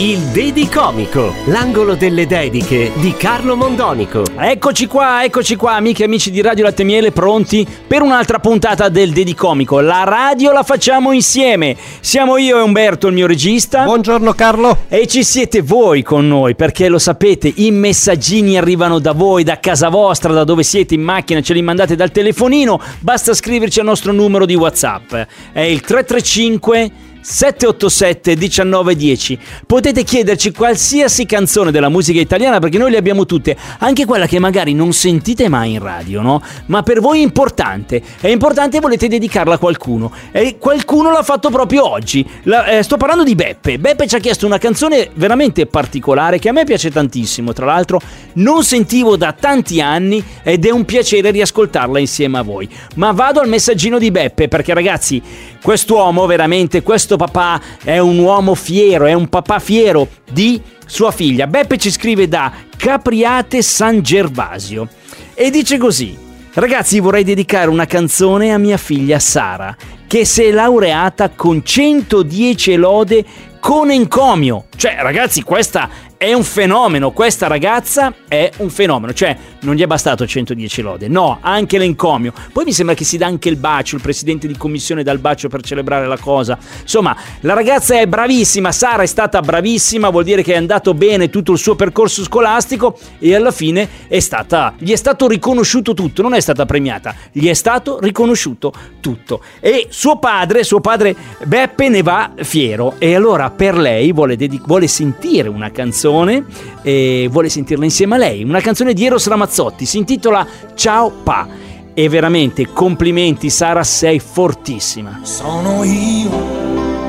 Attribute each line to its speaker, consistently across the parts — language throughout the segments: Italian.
Speaker 1: Il Dedi Comico, l'angolo delle dediche di Carlo Mondonico.
Speaker 2: Eccoci qua, eccoci qua, amiche e amici di Radio Latte Miele, pronti per un'altra puntata del Dedi Comico. La radio la facciamo insieme. Siamo io e Umberto, il mio regista.
Speaker 3: Buongiorno Carlo.
Speaker 2: E ci siete voi con noi, perché lo sapete, i messaggini arrivano da voi, da casa vostra, da dove siete in macchina, ce li mandate dal telefonino, basta scriverci al nostro numero di WhatsApp. È il 335 787 1910 potete chiederci qualsiasi canzone della musica italiana perché noi le abbiamo tutte anche quella che magari non sentite mai in radio no? ma per voi è importante è importante e volete dedicarla a qualcuno. E qualcuno l'ha fatto proprio oggi. La- eh, sto parlando di Beppe. Beppe ci ha chiesto una canzone veramente particolare che a me piace tantissimo tra l'altro non sentivo da tanti anni ed è un piacere riascoltarla insieme a voi. Ma vado al messaggino di Beppe perché ragazzi quest'uomo veramente questo papà è un uomo fiero, è un papà fiero di sua figlia. Beppe ci scrive da Capriate San Gervasio e dice così: Ragazzi, vorrei dedicare una canzone a mia figlia Sara, che si è laureata con 110 lode con encomio. Cioè, ragazzi, questa è un fenomeno, questa ragazza è un fenomeno, cioè non gli è bastato 110 lode, no, anche l'encomio. Poi mi sembra che si dà anche il bacio, il presidente di commissione dà il bacio per celebrare la cosa. Insomma, la ragazza è bravissima, Sara è stata bravissima, vuol dire che è andato bene tutto il suo percorso scolastico e alla fine è stata, gli è stato riconosciuto tutto, non è stata premiata, gli è stato riconosciuto tutto. E suo padre, suo padre Beppe ne va fiero e allora per lei vuole, dedic- vuole sentire una canzone e vuole sentirla insieme a lei. Una canzone di Eros Ramazzotti, si intitola Ciao Pa. E veramente complimenti Sara, sei fortissima.
Speaker 4: Sono io,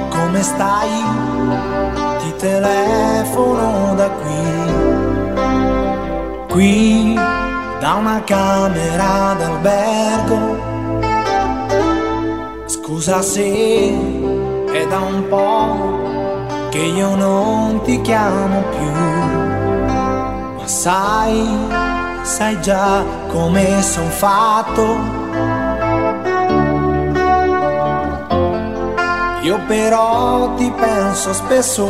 Speaker 4: come stai? Ti telefono da qui, qui da una camera d'albergo. Scusa se è da un po' che io non ti chiamo più, ma sai, sai già come son fatto. Io però ti penso spesso,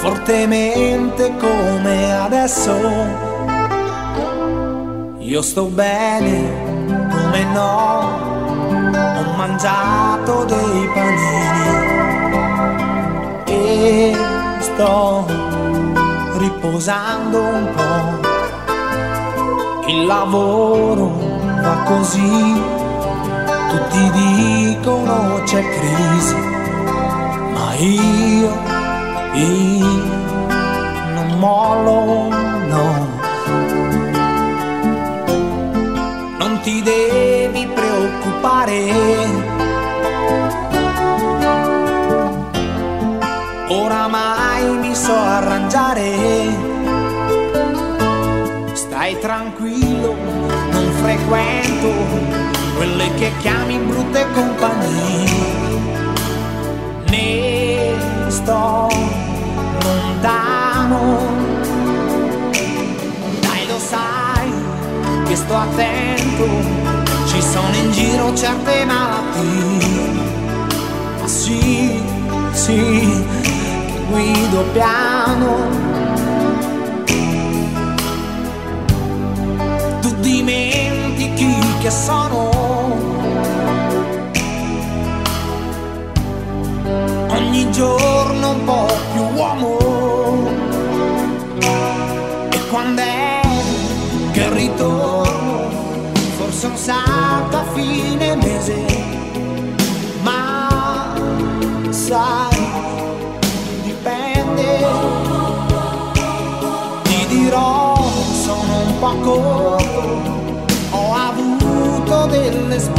Speaker 4: fortemente come adesso. Io sto bene, come no, mangiato dei panini e sto riposando un po'. Il lavoro va così, tutti dicono c'è crisi, ma io, io non mollo, no. Non ti devi preoccupare. Oramai mi so arrangiare. Stai tranquillo, non frequento quelle che chiami brutte compagnie. Ne sto lontano. Dai, lo sai che sto attento, ci sono in giro certe malattie. Ma sì, sì, guido piano. Tu dimentichi che sono ogni giorno un po' più uomo. E quando è che ritorno? Forse un salto a fine corto, ho avuto delle spese.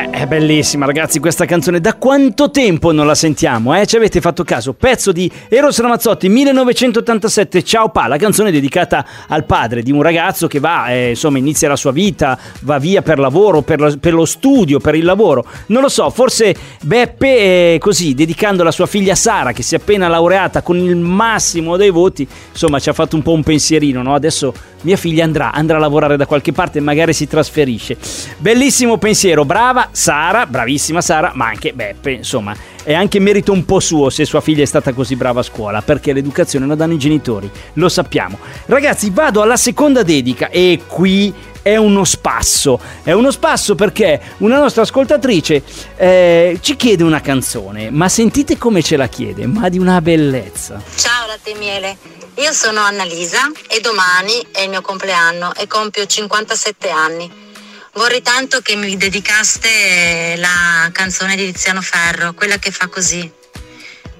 Speaker 2: Beh, è bellissima ragazzi questa canzone. Da quanto tempo non la sentiamo, eh? Ci avete fatto caso? Pezzo di Eros Ramazzotti 1987, Ciao Pa, la canzone dedicata al padre di un ragazzo che va, eh, insomma, inizia la sua vita, va via per lavoro, per, la- per lo studio, per il lavoro. Non lo so, forse Beppe, eh, così, dedicando la sua figlia Sara, che si è appena laureata con il massimo dei voti, insomma, ci ha fatto un po' un pensierino, no? Adesso mia figlia andrà, andrà a lavorare da qualche parte e magari si trasferisce. Bellissimo pensiero, brava Sara, bravissima Sara, ma anche Beppe, insomma, è anche merito un po' suo se sua figlia è stata così brava a scuola, perché l'educazione la danno i genitori, lo sappiamo. Ragazzi, vado alla seconda dedica e qui è uno spasso. È uno spasso perché una nostra ascoltatrice eh, ci chiede una canzone, ma sentite come ce la chiede, ma di una bellezza.
Speaker 5: Ciao latte miele, io sono Annalisa e domani è il mio compleanno e compio 57 anni. Vorrei tanto che mi dedicaste la canzone di Tiziano Ferro, quella che fa così.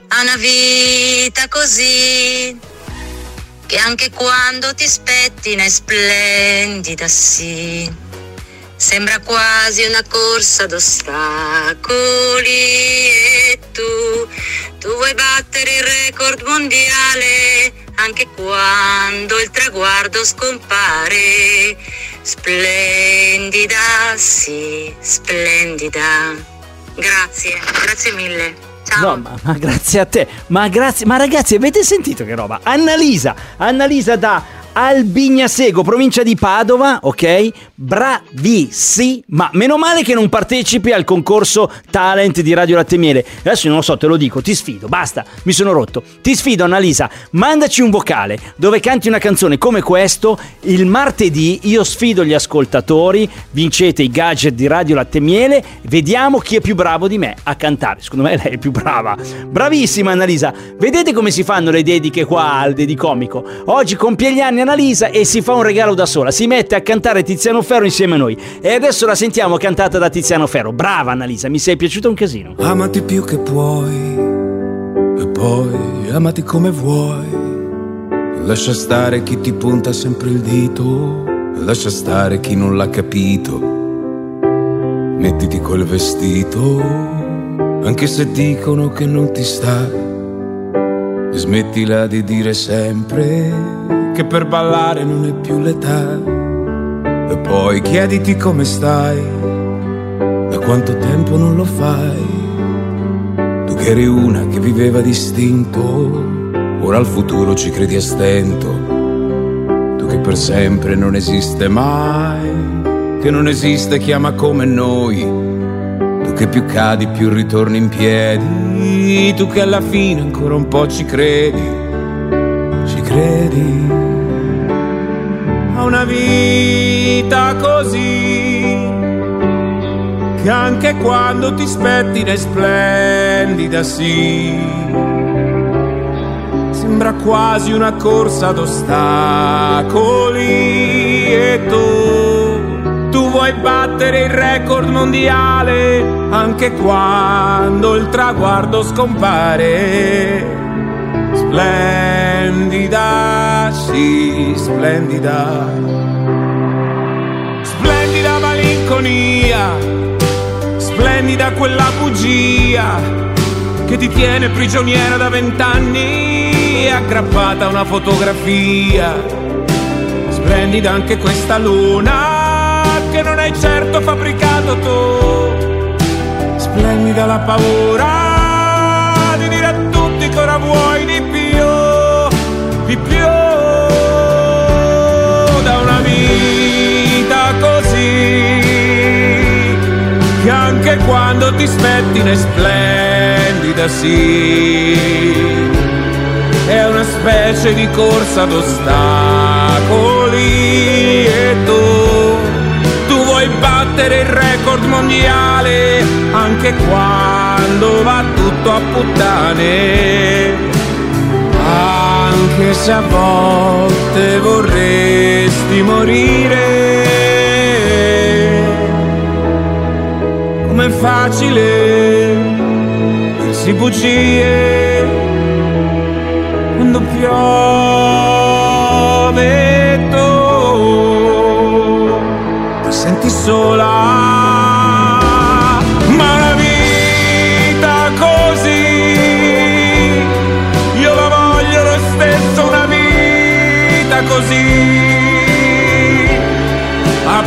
Speaker 5: Ha una vita così, che anche quando ti spettina è splendida, sì. Sembra quasi una corsa d'ostacoli e tu, tu vuoi battere il record mondiale anche quando il traguardo scompare. Splendida, sì, splendida. Grazie, grazie mille. Ciao.
Speaker 2: No, ma, ma grazie a te. Ma grazie. Ma ragazzi, avete sentito che roba? Annalisa, Annalisa da Albignasego, provincia di Padova, ok? Bravissima. Meno male che non partecipi al concorso talent di Radio Latte Miele. Adesso non lo so, te lo dico, ti sfido, basta, mi sono rotto. Ti sfido, Annalisa, mandaci un vocale dove canti una canzone come questo. Il martedì io sfido gli ascoltatori, vincete i gadget di Radio Latte Miele, vediamo chi è più bravo di me a cantare. Secondo me lei è più brava. Bravissima Annalisa. Vedete come si fanno le dediche qua al Dedicomico? Oggi compie gli anni Annalisa e si fa un regalo da sola. Si mette a cantare Tiziano Ferro insieme a noi. E adesso la sentiamo cantata da Tiziano Ferro. Brava Annalisa, mi sei piaciuta un casino.
Speaker 6: Amati più che puoi e poi amati come vuoi. Lascia stare chi ti punta sempre il dito, lascia stare chi non l'ha capito. Mettiti quel vestito, anche se dicono che non ti sta. Smettila di dire sempre che per ballare non è più l'età. E poi chiediti come stai, da quanto tempo non lo fai. Tu che eri una che viveva distinto, ora al futuro ci credi a stento. Tu che per sempre non esiste mai, che non esiste chi ama come noi. Tu che più cadi più ritorni in piedi, tu che alla fine ancora un po' ci credi, credi? A una vita così che anche quando ti spettina è splendida sì. Sembra quasi una corsa d'ostacoli. E tu tu vuoi battere il record mondiale anche quando il traguardo scompare Splendida, sì, splendida. Splendida malinconia, splendida quella bugia che ti tiene prigioniera da vent'anni aggrappata a una fotografia. Splendida anche questa luna che non hai certo fabbricato tu. Splendida la paura di dire a tutti che ora vuoi di più da una vita così che anche quando ti spettina è splendida sì. È una specie di corsa d'ostacoli e tu tu vuoi battere il record mondiale anche quando va tutto a puttane anche se a volte vorresti morire. Com'è facile dirsi bugie quando piove tu. Ti senti sola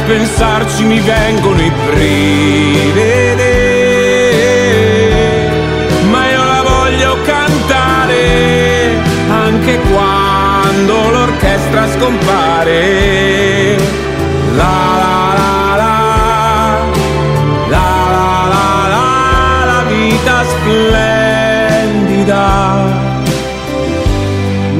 Speaker 6: pensarci mi vengono i brividi. Ma io la voglio cantare anche quando l'orchestra scompare. La la la la, la la la la, la vita splendida.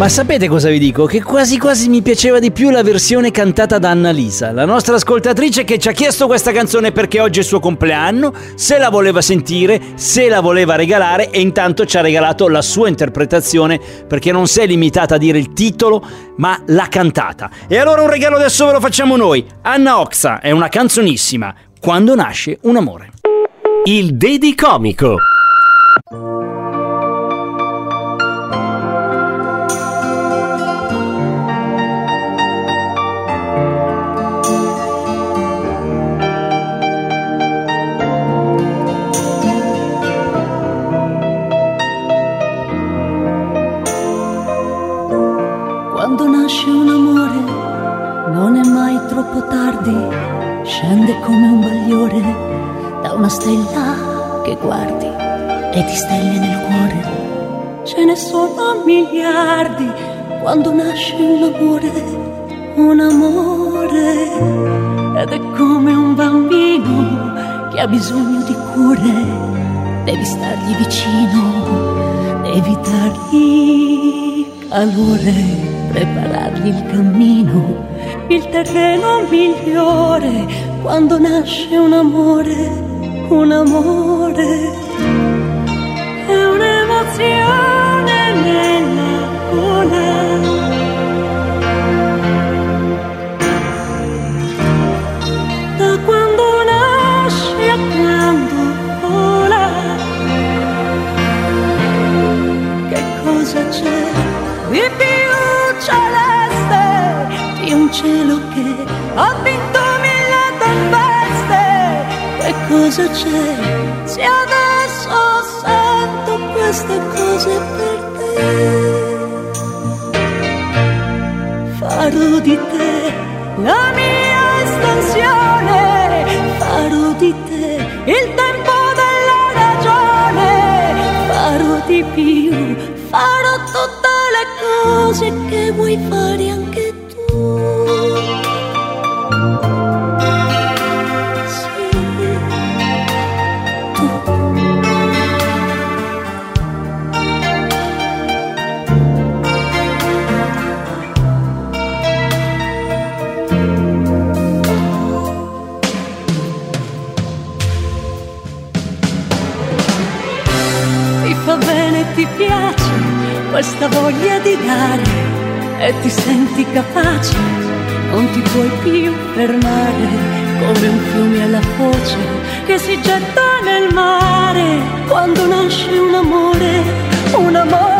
Speaker 2: Ma sapete cosa vi dico? Che quasi quasi mi piaceva di più la versione cantata da Annalisa, la nostra ascoltatrice che ci ha chiesto questa canzone perché oggi è il suo compleanno, se la voleva sentire, se la voleva regalare e intanto ci ha regalato la sua interpretazione perché non si è limitata a dire il titolo, ma l'ha cantata. E allora un regalo adesso ve lo facciamo noi. Anna Oxa è una canzonissima, Quando nasce un amore.
Speaker 1: Il Dedi Comico.
Speaker 7: Quando nasce un amore, un amore. Ed è come un bambino che ha bisogno di cure, devi stargli vicino, devi dargli calore, preparargli il cammino, il terreno migliore quando nasce un amore, un amore. È un'emozione nella se adesso sento queste cose per te? Farò di te la mia estensione, farò di te il tempo della ragione, farò di più, farò tutte le cose che vuoi fare anche e ti senti capace, non ti puoi più fermare come un fiume alla foce che si getta nel mare quando nasce un amore, un amore.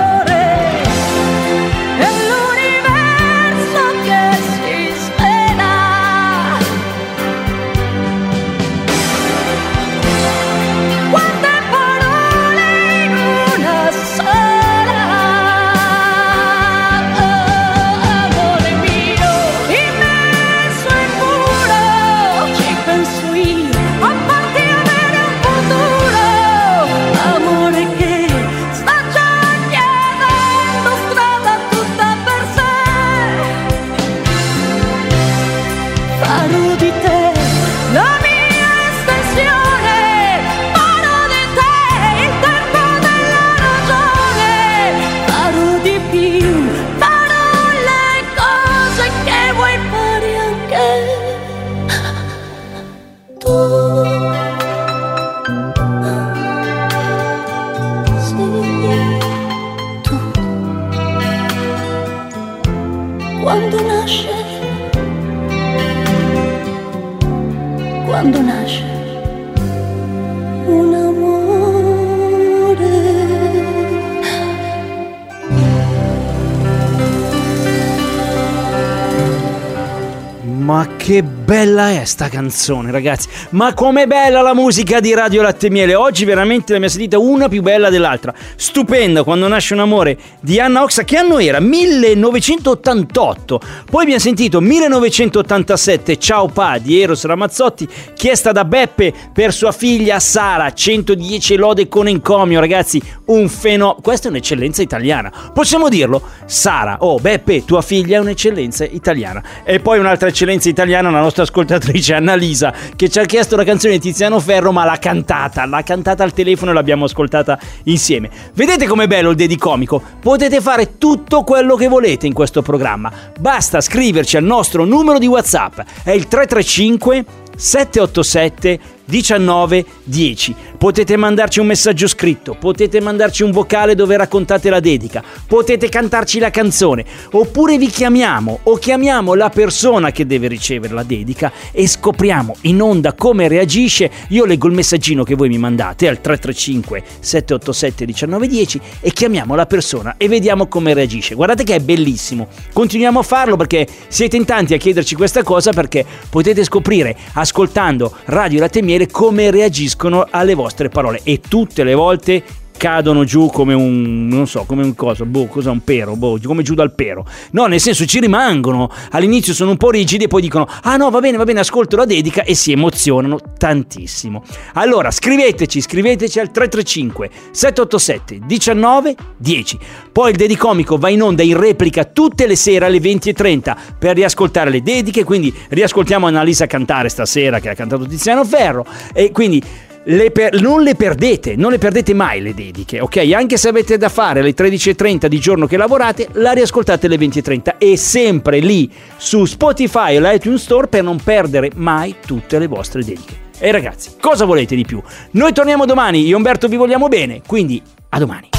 Speaker 2: Ma che bella è sta canzone, ragazzi. Ma com'è bella la musica di Radio Latte Miele. Oggi veramente la mia sentita una più bella dell'altra. Stupenda quando nasce un amore di Anna Oxa. Che anno era? 1988. Poi abbiamo sentito 1987 Ciao Pa di Eros Ramazzotti, chiesta da Beppe per sua figlia Sara. 110 lode con encomio, ragazzi. Un fenomeno. Questa è un'eccellenza italiana. Possiamo dirlo? Sara, oh Beppe, tua figlia è un'eccellenza italiana. E poi un'altra eccellenza italiana, la nostra ascoltatrice Annalisa, che ci ha chiesto la canzone di Tiziano Ferro, ma l'ha cantata, l'ha cantata al telefono e l'abbiamo ascoltata insieme. Vedete com'è bello il dedicomico? Potete fare tutto quello che volete in questo programma. Basta scriverci al nostro numero di WhatsApp, è il 335 787 19 10. Potete mandarci un messaggio scritto, potete mandarci un vocale dove raccontate la dedica, potete cantarci la canzone, oppure vi chiamiamo o chiamiamo la persona che deve ricevere la dedica e scopriamo in onda come reagisce. Io leggo il messaggino che voi mi mandate al 335 787 19 10 e chiamiamo la persona e vediamo come reagisce. Guardate che è bellissimo. Continuiamo a farlo perché siete in tanti a chiederci questa cosa perché potete scoprire ascoltando Radio Latte e Miele come reagiscono alle vostre parole. E tutte le volte cadono giù come un non so come un coso boh cosa un pero boh come giù dal pero. No nel senso ci rimangono. All'inizio sono un po' rigidi e poi dicono ah no va bene va bene ascolto la dedica e si emozionano tantissimo. Allora scriveteci scriveteci al 335 787 19 10 poi il dedicomico va in onda in replica tutte le sere alle 20.30 per riascoltare le dediche quindi riascoltiamo Annalisa cantare stasera che ha cantato Tiziano Ferro e quindi le per- non le perdete, non le perdete mai le dediche, ok? Anche se avete da fare alle 13.30 di giorno che lavorate, la riascoltate alle 20.30 e sempre lì su Spotify e l'iTunes Store per non perdere mai tutte le vostre dediche. E ragazzi, cosa volete di più? Noi torniamo domani, io e Umberto vi vogliamo bene, quindi a domani.